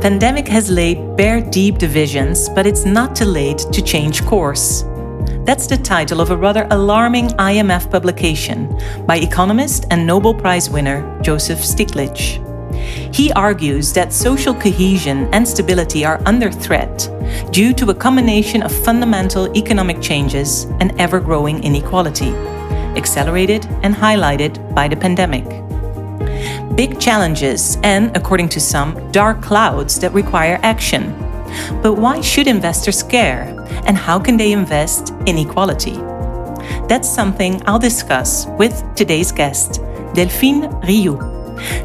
pandemic has laid bare deep divisions, but it's not too late to change course. That's the title of a rather alarming IMF publication by economist and Nobel Prize winner Joseph Stiglitz. He argues that social cohesion and stability are under threat due to a combination of fundamental economic changes and ever growing inequality, accelerated and highlighted by the pandemic big challenges and, according to some, dark clouds that require action. But why should investors care? And how can they invest in equality? That's something I'll discuss with today's guest, Delphine Rioux.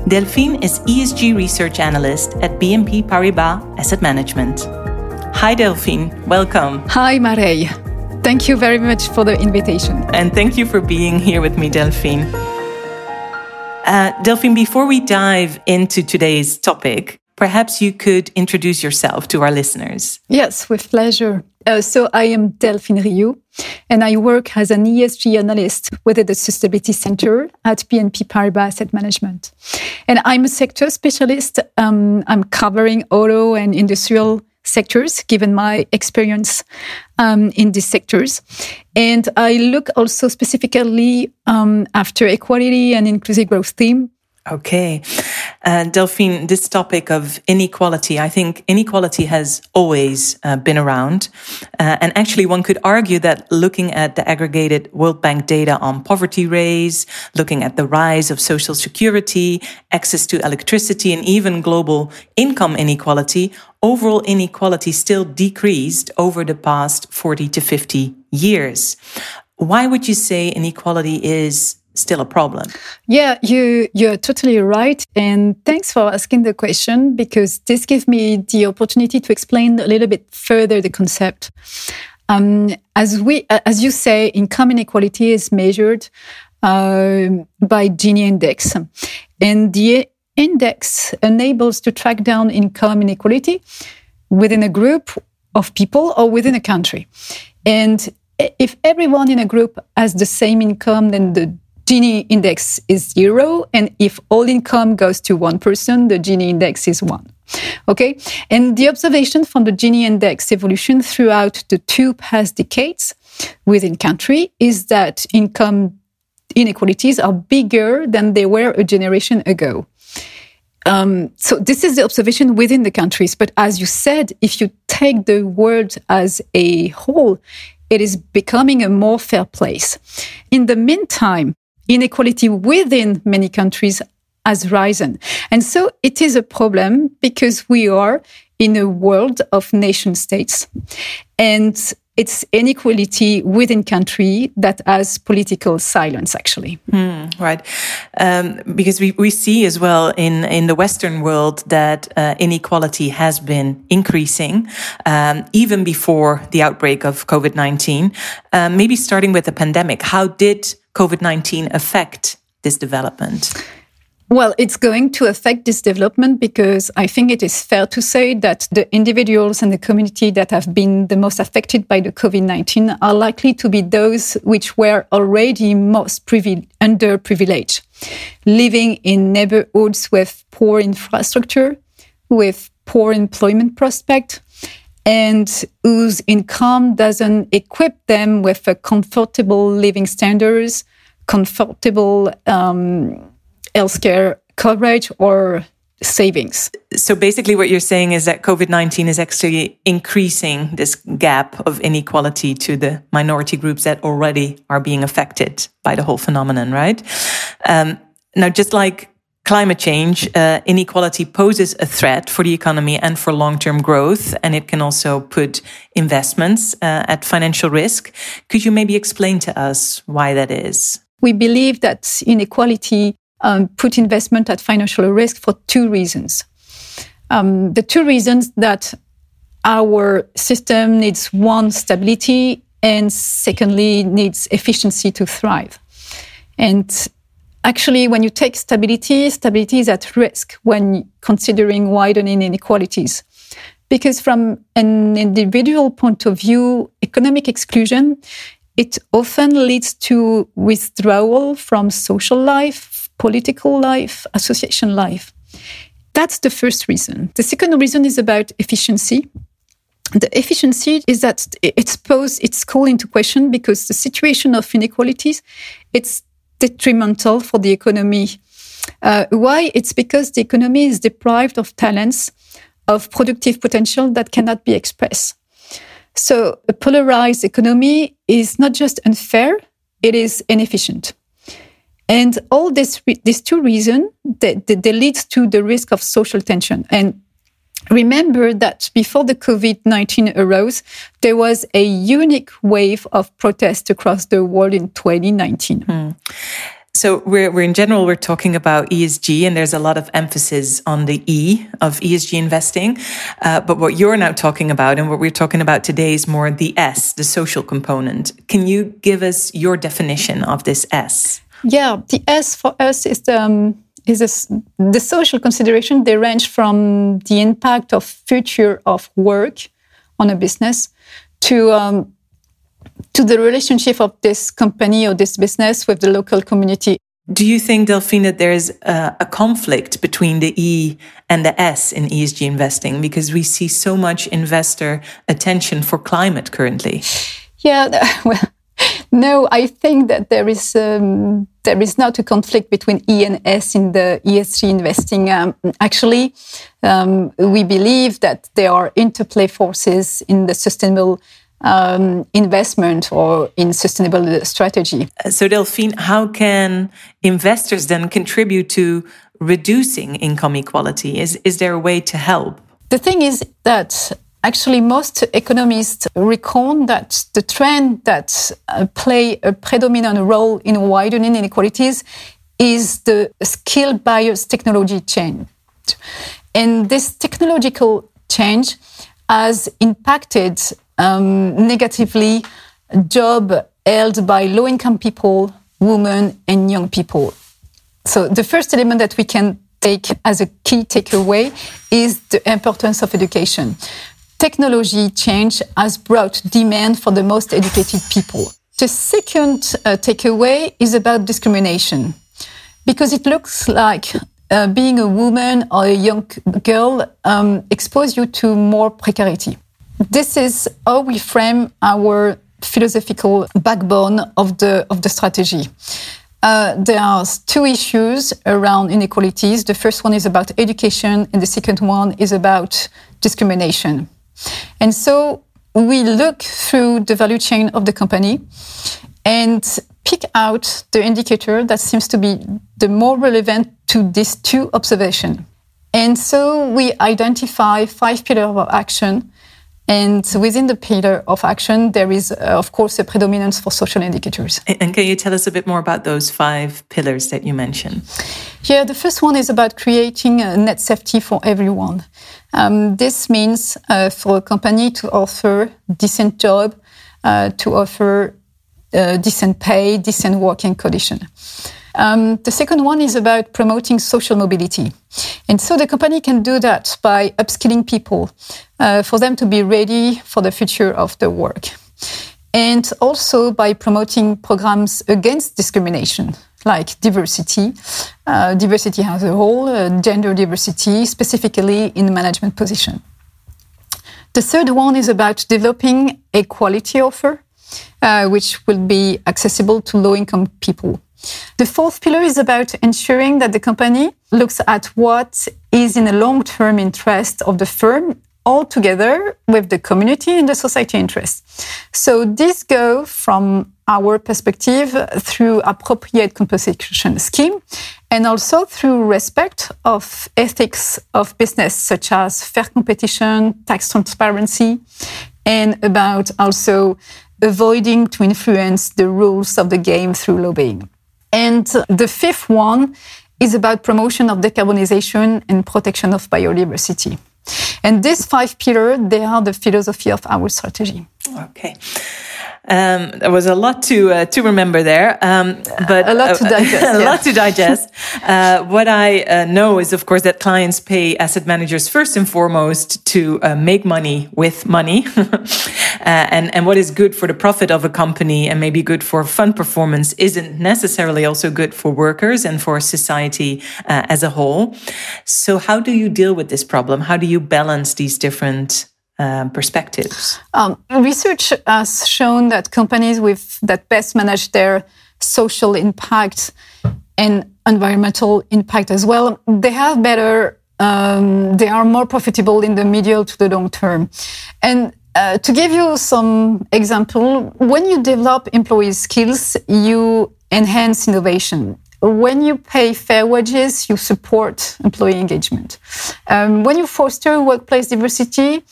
Delphine is ESG research analyst at BNP Paribas Asset Management. Hi, Delphine. Welcome. Hi, Marei. Thank you very much for the invitation. And thank you for being here with me, Delphine. Uh, Delphine, before we dive into today's topic, perhaps you could introduce yourself to our listeners. Yes, with pleasure. Uh, so I am Delphine Rioux, and I work as an ESG analyst within the Sustainability Center at BNP Paribas Asset Management. And I'm a sector specialist. Um, I'm covering auto and industrial sectors, given my experience um, in these sectors. And I look also specifically um, after equality and inclusive growth theme Okay. Uh, Delphine, this topic of inequality, I think inequality has always uh, been around. Uh, and actually, one could argue that looking at the aggregated World Bank data on poverty rates, looking at the rise of social security, access to electricity, and even global income inequality, overall inequality still decreased over the past 40 to 50 years. Why would you say inequality is still a problem. Yeah, you you're totally right. And thanks for asking the question because this gives me the opportunity to explain a little bit further the concept. Um, as we, as you say, income inequality is measured uh, by Gini index, and the index enables to track down income inequality within a group of people or within a country. And if everyone in a group has the same income, then the Gini index is zero. And if all income goes to one person, the Gini index is one. Okay. And the observation from the Gini index evolution throughout the two past decades within country is that income inequalities are bigger than they were a generation ago. Um, so this is the observation within the countries. But as you said, if you take the world as a whole, it is becoming a more fair place. In the meantime, inequality within many countries has risen. And so it is a problem because we are in a world of nation states. And it's inequality within country that has political silence actually. Mm, right. Um, because we, we see as well in, in the western world that uh, inequality has been increasing um, even before the outbreak of covid-19 um, maybe starting with the pandemic how did COVID 19 affect this development? Well, it's going to affect this development because I think it is fair to say that the individuals and the community that have been the most affected by the COVID 19 are likely to be those which were already most privi- underprivileged, living in neighborhoods with poor infrastructure, with poor employment prospect, and whose income doesn't equip them with a comfortable living standards, comfortable um, healthcare coverage, or savings. So basically, what you're saying is that COVID 19 is actually increasing this gap of inequality to the minority groups that already are being affected by the whole phenomenon, right? Um, now, just like climate change, uh, inequality poses a threat for the economy and for long term growth, and it can also put investments uh, at financial risk. Could you maybe explain to us why that is? We believe that inequality um, put investment at financial risk for two reasons. Um, the two reasons that our system needs one stability and secondly needs efficiency to thrive. And Actually, when you take stability, stability is at risk when considering widening inequalities. Because from an individual point of view, economic exclusion, it often leads to withdrawal from social life, political life, association life. That's the first reason. The second reason is about efficiency. The efficiency is that it's posed, it's called into question because the situation of inequalities, it's detrimental for the economy. Uh, why? It's because the economy is deprived of talents, of productive potential that cannot be expressed. So a polarized economy is not just unfair, it is inefficient. And all this, these two reasons, they, they, they lead to the risk of social tension. And remember that before the COVID-19 arose, there was a unique wave of protest across the world in 2019. Hmm. So we're, we're in general, we're talking about ESG and there's a lot of emphasis on the E of ESG investing. Uh, but what you're now talking about and what we're talking about today is more the S, the social component. Can you give us your definition of this S? Yeah, the S for us is the, um, is a, the social consideration. They range from the impact of future of work on a business to um, to the relationship of this company or this business with the local community. Do you think, Delphine, that there's a, a, conflict between the E and the S in ESG investing? Because we see so much investor attention for climate currently. Yeah, well, no, I think that there is um, there is not a conflict between E and S in the ESG investing. Um, actually, um, we believe that there are interplay forces in the sustainable um, investment or in sustainable strategy. So, Delphine, how can investors then contribute to reducing income equality? Is, is there a way to help? The thing is that actually most economists reckon that the trend that uh, play a predominant role in widening inequalities is the skill bias technology change. And this technological change has impacted um, negatively job held by low income people, women, and young people. So the first element that we can take as a key takeaway is the importance of education. Technology change has brought demand for the most educated people. The second uh, takeaway is about discrimination because it looks like uh, being a woman or a young girl um, expose you to more precarity this is how we frame our philosophical backbone of the of the strategy. Uh, there are two issues around inequalities. The first one is about education, and the second one is about discrimination. And so we look through the value chain of the company and pick out the indicator that seems to be the more relevant to these two observations. And so we identify five pillars of action and within the pillar of action, there is, uh, of course, a predominance for social indicators. And can you tell us a bit more about those five pillars that you mentioned? Yeah, the first one is about creating a net safety for everyone. Um, this means uh, for a company to offer decent job, uh, to offer uh, decent pay, decent working condition. Um, the second one is about promoting social mobility. And so the company can do that by upskilling people uh, for them to be ready for the future of the work. And also by promoting programs against discrimination, like diversity, uh, diversity as a whole, uh, gender diversity, specifically in management position. The third one is about developing a quality offer, uh, which will be accessible to low income people. The fourth pillar is about ensuring that the company looks at what is in the long term interest of the firm all together with the community and the society interest. So this go from our perspective through appropriate compensation scheme and also through respect of ethics of business such as fair competition, tax transparency, and about also avoiding to influence the rules of the game through lobbying. And the fifth one is about promotion of decarbonization and protection of biodiversity. And these five pillars, they are the philosophy of our strategy. Okay. Um, there was a lot to uh, to remember there, um, but a lot to digest. a lot to digest. Uh, what I uh, know is, of course, that clients pay asset managers first and foremost to uh, make money with money, uh, and and what is good for the profit of a company and maybe good for fund performance isn't necessarily also good for workers and for society uh, as a whole. So, how do you deal with this problem? How do you balance these different um, perspectives? Um, research has shown that companies with that best manage their social impact and environmental impact as well, they have better, um, they are more profitable in the medium to the long term. And uh, to give you some example, when you develop employee skills, you enhance innovation. When you pay fair wages, you support employee engagement. Um, when you foster workplace diversity,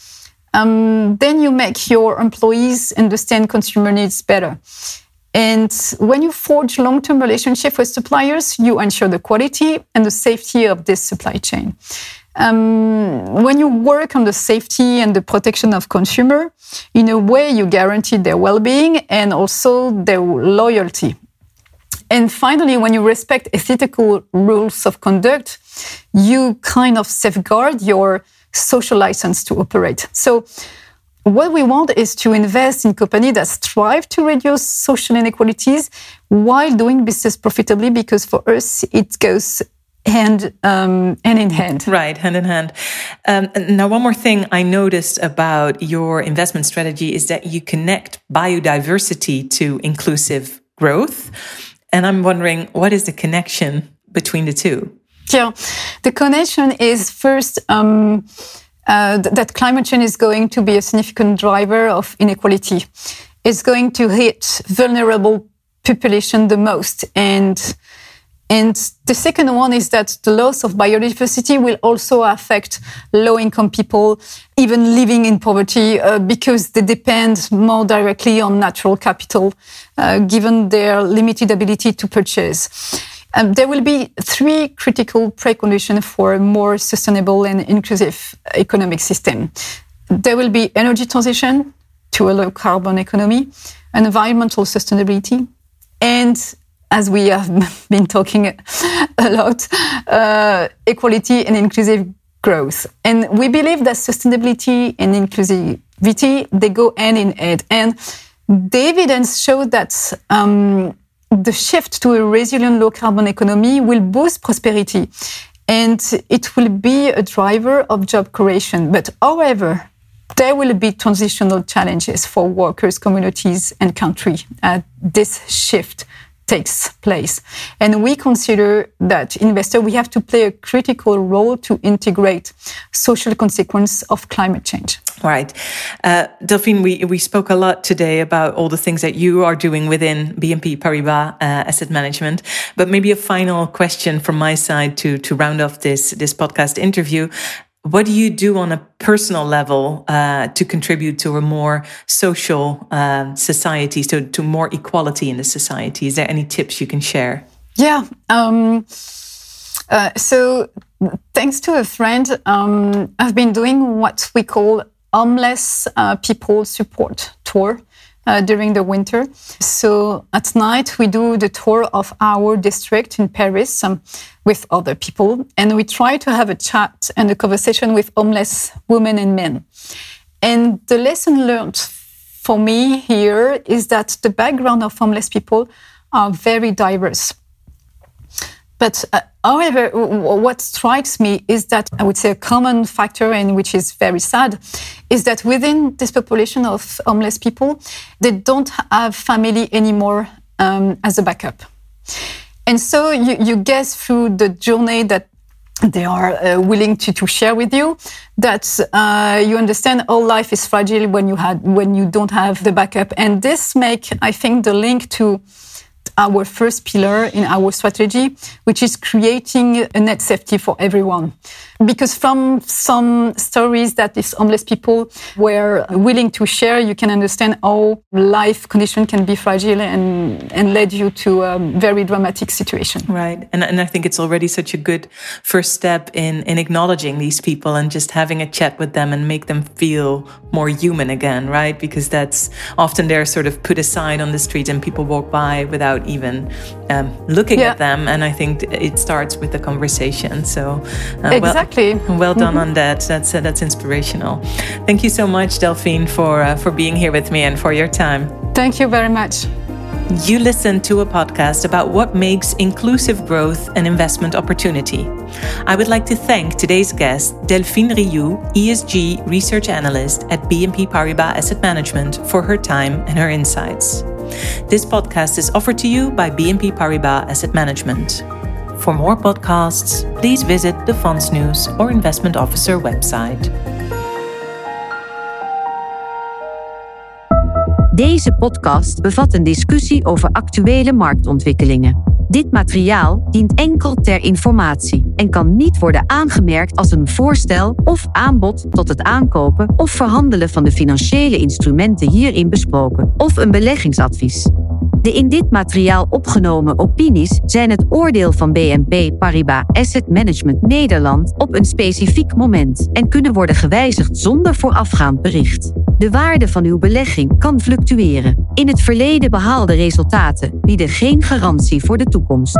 um, then you make your employees understand consumer needs better. And when you forge long-term relationship with suppliers, you ensure the quality and the safety of this supply chain. Um, when you work on the safety and the protection of consumer, in a way you guarantee their well-being and also their loyalty. And finally, when you respect ethical rules of conduct, you kind of safeguard your social license to operate. So what we want is to invest in companies that strive to reduce social inequalities while doing business profitably, because for us it goes hand um, hand in hand. Right, hand in hand. Um, now, one more thing I noticed about your investment strategy is that you connect biodiversity to inclusive growth, and I'm wondering what is the connection between the two. Yeah, the connection is first um, uh, th- that climate change is going to be a significant driver of inequality. It's going to hit vulnerable population the most, and and the second one is that the loss of biodiversity will also affect low-income people, even living in poverty, uh, because they depend more directly on natural capital, uh, given their limited ability to purchase. Um, there will be three critical preconditions for a more sustainable and inclusive economic system. There will be energy transition to a low carbon economy, environmental sustainability, and as we have been talking a lot, uh, equality and inclusive growth. And we believe that sustainability and inclusivity, they go hand in hand. And the evidence showed that um, the shift to a resilient low carbon economy will boost prosperity and it will be a driver of job creation. But however, there will be transitional challenges for workers, communities, and country at this shift takes place. And we consider that investor, we have to play a critical role to integrate social consequence of climate change. Right. Uh, Delphine, we, we spoke a lot today about all the things that you are doing within BNP Paribas uh, Asset Management. But maybe a final question from my side to, to round off this, this podcast interview what do you do on a personal level uh, to contribute to a more social uh, society, to, to more equality in the society? Is there any tips you can share? Yeah. Um, uh, so, thanks to a friend, um, I've been doing what we call homeless uh, people support tour uh, during the winter. So at night, we do the tour of our district in Paris um, with other people, and we try to have a chat and a conversation with homeless women and men. And the lesson learned for me here is that the background of homeless people are very diverse. But uh, however, what strikes me is that I would say a common factor, and which is very sad, is that within this population of homeless people, they don't have family anymore um, as a backup. And so you, you guess through the journey that they are uh, willing to, to share with you that uh, you understand all life is fragile when you had when you don't have the backup and this make i think the link to our first pillar in our strategy, which is creating a net safety for everyone. Because from some stories that these homeless people were willing to share, you can understand how life condition can be fragile and, and led you to a very dramatic situation. Right. And, and I think it's already such a good first step in, in acknowledging these people and just having a chat with them and make them feel more human again, right? Because that's often they're sort of put aside on the street and people walk by without even um, looking yeah. at them. And I think it starts with the conversation. So, uh, exactly. Well, well done mm-hmm. on that. That's uh, that's inspirational. Thank you so much, Delphine, for uh, for being here with me and for your time. Thank you very much. You listen to a podcast about what makes inclusive growth an investment opportunity. I would like to thank today's guest, Delphine Rioux, ESG research analyst at BNP Paribas Asset Management, for her time and her insights. This podcast is offered to you by BNP Paribas Asset Management. For more podcasts, please visit the Fondsnieuws or Investment Officer website. Deze podcast bevat een discussie over actuele marktontwikkelingen. Dit materiaal dient enkel ter informatie en kan niet worden aangemerkt als een voorstel of aanbod tot het aankopen of verhandelen van de financiële instrumenten hierin besproken of een beleggingsadvies. De in dit materiaal opgenomen opinies zijn het oordeel van BNP Paribas Asset Management Nederland op een specifiek moment en kunnen worden gewijzigd zonder voorafgaand bericht. De waarde van uw belegging kan fluctueren. In het verleden behaalde resultaten bieden geen garantie voor de toekomst.